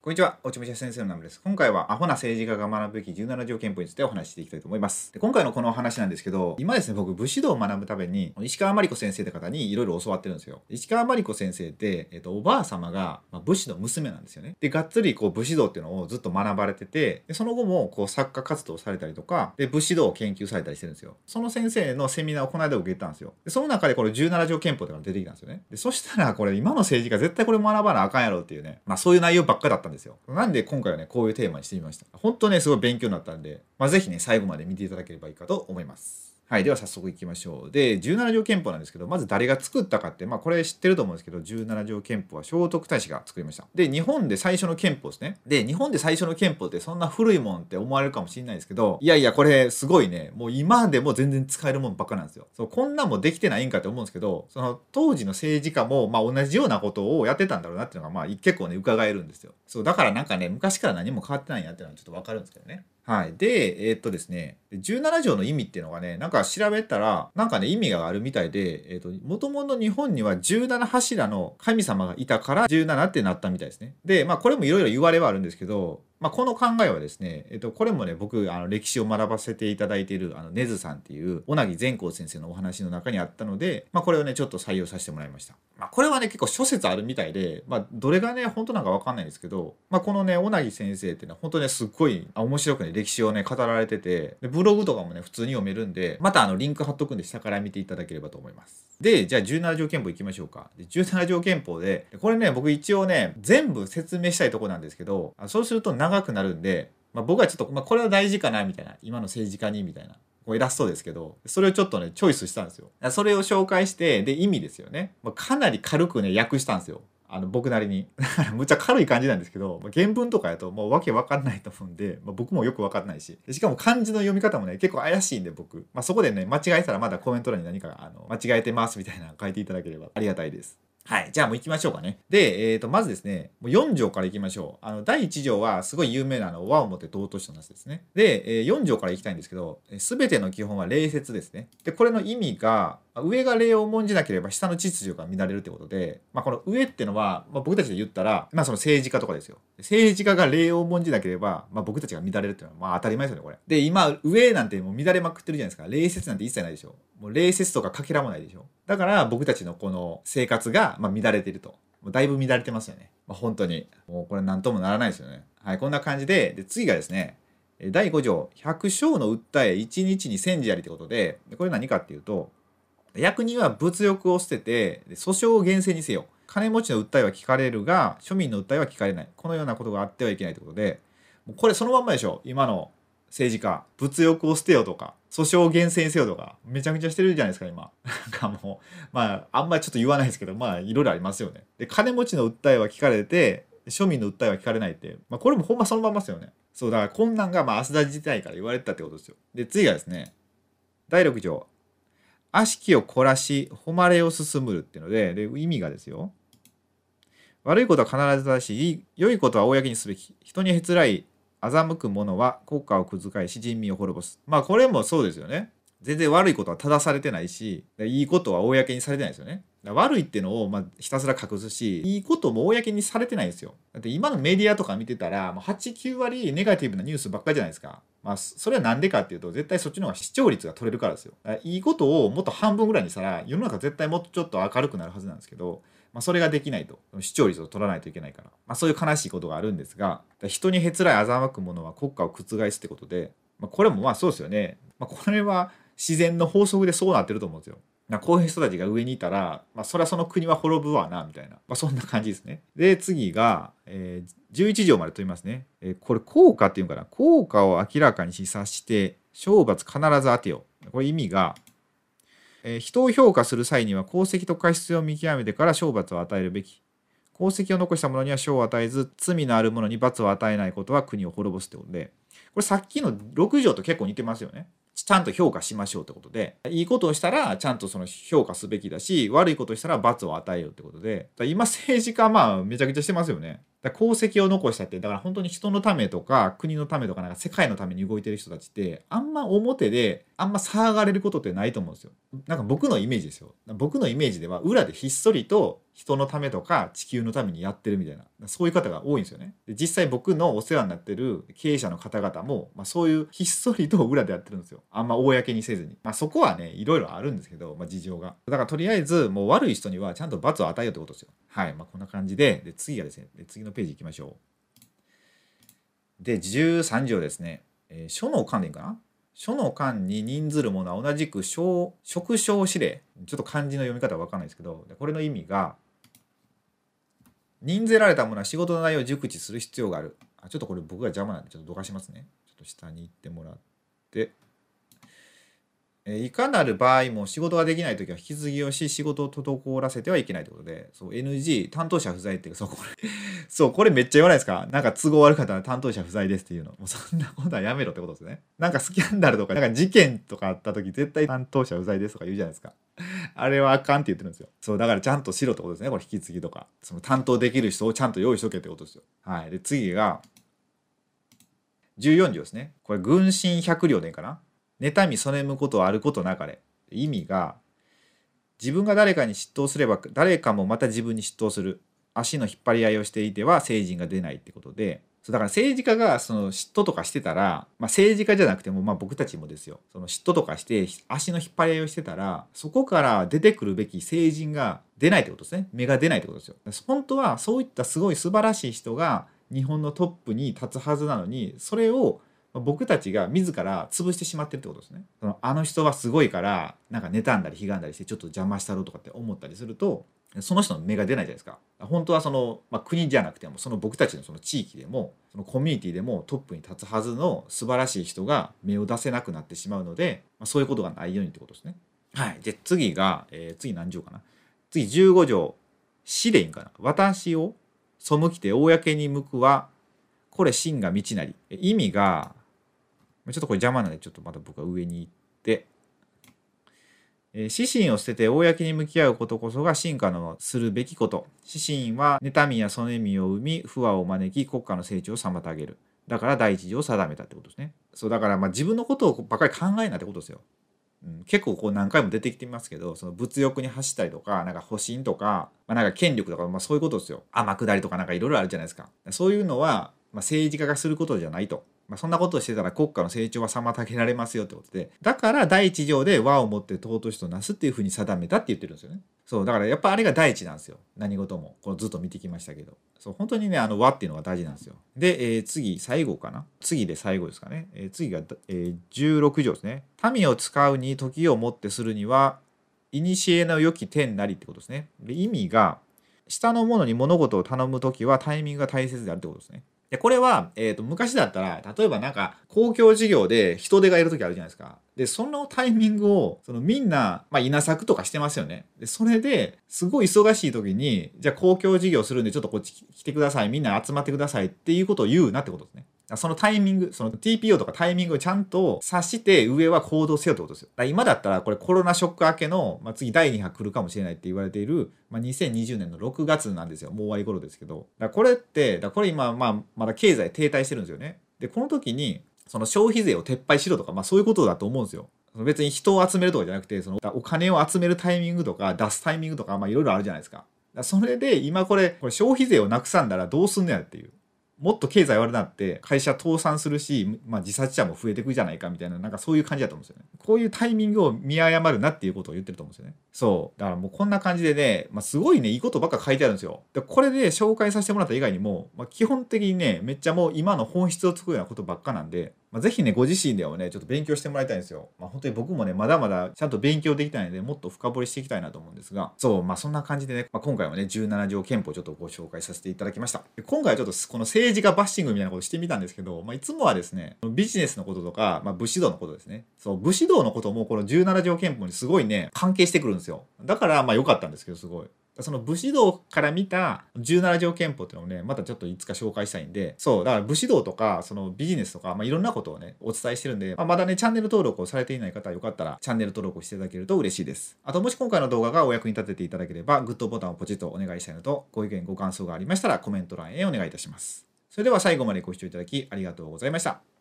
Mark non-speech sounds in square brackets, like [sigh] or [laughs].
こんにちは、おちむしゃ先生のナムです。今回はアホな政治家が学ぶべき17条憲法についてお話ししていきたいと思います。で今回のこのお話なんですけど、今ですね、僕、武士道を学ぶために、石川真理子先生って方にいろいろ教わってるんですよ。石川真理子先生って、えっと、おばあ様が、まあ、武士の娘なんですよね。で、がっつりこう武士道っていうのをずっと学ばれてて、でその後もこう作家活動されたりとか、で、武士道を研究されたりしてるんですよ。その先生のセミナーをこの間受けたんですよ。で、その中でこの17条憲法ってのが出てきたんですよね。で、そしたらこれ今の政治家絶対これ学ばなあかんやろっていうね、まあそういう内容ばっかだったんですよ。なんで今回はね、こういうテーマにしてみました。本当ね、すごい勉強になったんで、まあぜひね、最後まで見ていただければいいかと思います。はい。では早速いきましょう。で、17条憲法なんですけど、まず誰が作ったかって、まあこれ知ってると思うんですけど、17条憲法は聖徳太子が作りました。で、日本で最初の憲法ですね。で、日本で最初の憲法ってそんな古いもんって思われるかもしれないですけど、いやいや、これすごいね、もう今でも全然使えるもんばっかなんですよ。そう、こんなんもできてないんかって思うんですけど、その当時の政治家も、まあ同じようなことをやってたんだろうなっていうのが、まあ結構ね、伺えるんですよ。そう、だからなんかね、昔から何も変わってないんやっていうのはちょっとわかるんですけどね。はい。で、えーっとですね、17条の意味っていうのがね、なんか調べたら、なんかね、意味があるみたいで、えーっと、もともと日本には17柱の神様がいたから17ってなったみたいですね。で、まあこれもいろいろ言われはあるんですけど、まあ、この考えはですね、えっと、これもね、僕、あの、歴史を学ばせていただいている、あの、根津さんっていう、小木善光先生のお話の中にあったので、まあ、これをね、ちょっと採用させてもらいました。まあ、これはね、結構諸説あるみたいで、まあ、どれがね、本当なんかわかんないんですけど、まあ、このね、小木先生っていうのは、本当ね、すっごい、面白くね、歴史をね、語られてて、でブログとかもね、普通に読めるんで、また、あの、リンク貼っとくんで、下から見ていただければと思います。で、じゃあ、17条憲法いきましょうか。で17条憲法で、これね、僕一応ね、全部説明したいとこなんですけど、そうすると長くなるんで、まあ、僕はちょっと、まあ、これは大事かなみたいな今の政治家にみたいなこう偉そうですけどそれをちょっとねチョイスしたんですよ。それを紹介してで意味ですよね、まあ、かなり軽くね訳したんですよ。あの僕なりに。[laughs] むっちゃ軽い感じなんですけど、ま、原文とかやともうわけわかんないと思うんで、まあ、僕もよくわかんないし。しかも漢字の読み方もね結構怪しいんで僕、まあ、そこでね間違えたらまだコメント欄に何かあの間違えてますみたいなの書いていただければありがたいです。はい。じゃあもう行きましょうかね。で、えっ、と、まずですね、もう4条から行きましょう。あの、第1条はすごい有名なあの、和をもて尊しの話ですね。で、えー4条から行きたいんですけど、すべての基本は礼節ですね。で、これの意味が、上が礼を重んじなければ下の秩序が乱れるってことで、まあ、この上ってのは、まあ、僕たちで言ったら、まあ、その政治家とかですよ。政治家が礼を重んじなければ、まあ、僕たちが乱れるっていうのは、まあ、当たり前ですよね、これ。で、今、上なんてもう乱れまくってるじゃないですか。礼節なんて一切ないでしょ。もう礼節とかかけらもないでしょ。だから、僕たちのこの生活が、まあ、乱れてると。もうだいぶ乱れてますよね。まあ、本当に。もうこれ何ともならないですよね。はい、こんな感じで、で、次がですね、第5条、百姓の訴え、1日に1000字ありってこと、でこれ何かっていうと、役人は物欲を捨てて、訴訟を厳正にせよ。金持ちの訴えは聞かれるが、庶民の訴えは聞かれない。このようなことがあってはいけないということで、もうこれそのまんまでしょ。今の政治家。物欲を捨てよとか、訴訟を厳正にせよとか、めちゃくちゃしてるじゃないですか、今。なんかもう、まあ、あんまりちょっと言わないですけど、まあ、いろいろありますよね。で、金持ちの訴えは聞かれて、庶民の訴えは聞かれないって、まあ、これもほんまそのままですよね。そう、だから困難が、まあ、浅田時代から言われてたってことですよ。で、次がですね、第6条。悪しきを凝らし、誉れを進むるっていうので、で意味がですよ。悪いことは必ず正しい、良いことは公にすべき。人にへつらい、欺く者は国家を覆し、人民を滅ぼす。まあ、これもそうですよね。全然悪いことは正されてないし、いいことは公にされてないですよね。悪いっていうのをまあひたすら隠すし、いいことも公にされてないですよ。だって今のメディアとか見てたら、もう8、9割ネガティブなニュースばっかりじゃないですか。まあ、それはなんでかっていうと、絶対そっちの方が視聴率が取れるからですよ。いいことをもっと半分ぐらいにしたら、世の中絶対もっとちょっと明るくなるはずなんですけど、まあ、それができないと。視聴率を取らないといけないから。まあ、そういう悲しいことがあるんですが、人にへつらい欺く者は国家を覆すってことで、まあ、これもまあそうですよね。まあ、これは自然の法則でそうなってると思うんですよ。なこういう人たちが上にいたら、まあ、それはその国は滅ぶわな、みたいな。まあ、そんな感じですね。で、次が、えー、11条まで問いますね。えー、これ、効果っていうのかな？効果を明らかに示唆して、懲罰必ず当てよ。これ意味が、えー、人を評価する際には功績と過失を見極めてから懲罰を与えるべき。功績を残した者には賞を与えず、罪のある者に罰を与えないことは国を滅ぼすってことで、これさっきの6条と結構似てますよね。ちゃんと評価しましょうってことで、いいことをしたらちゃんとその評価すべきだし、悪いことをしたら罰を与えようってことで、今政治家まあめちゃくちゃしてますよね。だ功績を残したって、だから本当に人のためとか国のためとかなんか世界のために動いてる人たちって、あんま表であんま騒がれることってないと思うんですよ。なんか僕のイメージですよ。僕のイメージでは裏でひっそりと人のためとか地球のためにやってるみたいなそういう方が多いんですよね。で実際僕のお世話になってる経営者の方々も、まあ、そういうひっそりと [laughs] 裏でやってるんですよ。あんま公にせずに。まあそこはねいろいろあるんですけど、まあ、事情が。だからとりあえずもう悪い人にはちゃんと罰を与えようってことですよ。はい。まあこんな感じでで次がですねで次のページ行きましょう。で13条ですね。えー、書の関連かな？書の間に任ずるものは同じく職小指令。ちょっと漢字の読み方は分かんないですけど。これの意味が任ぜられたものは仕事の内容を熟知する必要がある。あちょっとこれ僕が邪魔なんでちょっとどかしますね。ちょっと下に行ってもらって。いかなる場合も仕事ができない時は引き継ぎをし仕事を滞らせてはいけないということでそう NG 担当者不在っていう [laughs] そうこれそうこれめっちゃ言わないですか？なんか都合悪かったら担当者不在ですっていうの。もうそんなことはやめろってことですね。なんかスキャンダルとかなんか事件とかあった時絶対担当者不在ですとか言うじゃないですか。あれはあかんって言ってるんですよ。そうだからちゃんとしろってことですねこれ引き継ぎとか。その担当できる人をちゃんと用意しとけってことですよ。はい。で次が14条ですね。これ軍神百両でいいかな？妬みそむことあることなかれ。意味が自分が誰かに嫉妬すれば誰かもまた自分に嫉妬する。足の引っ張り合いをしていては成人が出ないってことで。そうだから政治家がその嫉妬とかしてたら、まあ、政治家じゃなくてもまあ僕たちもですよ。その嫉妬とかして足の引っ張り合いをしてたらそこから出てくるべき成人が出ないってことですね。芽が出ないってことですよ。本当はそういったすごい素晴らしい人が日本のトップに立つはずなのにそれを僕たちが自ら潰してしまってるってことですね。そのあの人はすごいからなんか妬んだり悲んだりしてちょっと邪魔したろうとかって思ったりするとその人の目が出ないじゃないですか。本当はその、まあ、国じゃなくてもその僕たちのその地域でもそのコミュニティでもトップに立つはずの素晴らしい人が目を出せなくなってしまうので、まあ、そういうことがないようにってことですね。はい。で次が、えー、次何条かな。次15条。試練かな。私を背きて公に向くはこれ真が道なり。意味がちょっとこれ邪魔なのでちょっとまた僕は上に行ってえ指針を捨てて公に向き合うことこそが進化のするべきこと。指針は妬みやそねみを生み、不和を招き、国家の成長を妨げる。だから第一条を定めたってことですね。そうだからまあ自分のことをばっかり考えないってことですよ。うん、結構こう何回も出てきてますけどその物欲に走ったりとかなんか保身とか、まあ、なんか権力とか、まあ、そういうことですよ天下りとかなんかいろいろあるじゃないですかそういうのは、まあ、政治家がすることじゃないと。まあ、そんなことをしてたら国家の成長は妨げられますよってことで。だから第一条で和をもって尊しとなすっていうふうに定めたって言ってるんですよね。そうだからやっぱあれが第一なんですよ。何事も。このずっと見てきましたけど。そう本当にねあの和っていうのが大事なんですよ。で、えー、次最後かな。次で最後ですかね、えー、次が、えー、16条ですね。民を使うに時をもってするには古の良き天なりってことですね。で意味が下の者に物事を頼む時はタイミングが大切であるってことですね。で、これは、えっ、ー、と、昔だったら、例えばなんか、公共事業で人手がいる時あるじゃないですか。で、そのタイミングを、そのみんな、まあ、稲作とかしてますよね。で、それで、すごい忙しい時に、じゃあ公共事業するんで、ちょっとこっち来てください。みんな集まってくださいっていうことを言うなってことですね。そのタイミング、その TPO とかタイミングをちゃんと察して上は行動せよってことですよ。だ今だったらこれコロナショック明けの、まあ、次第2波来るかもしれないって言われている、まあ、2020年の6月なんですよ。もう終わり頃ですけど。だこれって、だこれ今、まあ、まだ経済停滞してるんですよね。で、この時に、その消費税を撤廃しろとか、まあそういうことだと思うんですよ。別に人を集めるとかじゃなくて、そのお金を集めるタイミングとか出すタイミングとか、まあいろいろあるじゃないですか。それで今これ、これ消費税をなくさんだらどうすんのやっていう。もっと経済悪くなって会社倒産するし、まあ、自殺者も増えていくじゃないかみたいななんかそういう感じだと思うんですよね。こういうタイミングを見誤るなっていうことを言ってると思うんですよね。そうだからもうこんな感じでね、まあ、すごいねいいことばっか書いてあるんですよ。でこれで紹介させてもらった以外にも、まあ、基本的にねめっちゃもう今の本質をつくようなことばっかなんでまあ、ぜひね、ご自身ではね、ちょっと勉強してもらいたいんですよ。まあ、本当に僕もね、まだまだちゃんと勉強できたいので、もっと深掘りしていきたいなと思うんですが、そう、まあ、そんな感じでね、まあ、今回はね、17条憲法ちょっとご紹介させていただきました。で今回はちょっとこの政治家バッシングみたいなことしてみたんですけど、まあ、いつもはですね、ビジネスのこととか、まあ、武士道のことですね。そう、武士道のこともこの17条憲法にすごいね、関係してくるんですよ。だから、まあ良かったんですけど、すごい。その武士道から見た17条憲法っていうのをね、またちょっといつか紹介したいんで、そう、だから武士道とか、そのビジネスとか、まあ、いろんなことをね、お伝えしてるんで、まあ、まだね、チャンネル登録をされていない方はよかったら、チャンネル登録をしていただけると嬉しいです。あと、もし今回の動画がお役に立てていただければ、グッドボタンをポチッとお願いしたいのと、ご意見、ご感想がありましたら、コメント欄へお願いいたします。それでは最後までご視聴いただきありがとうございました。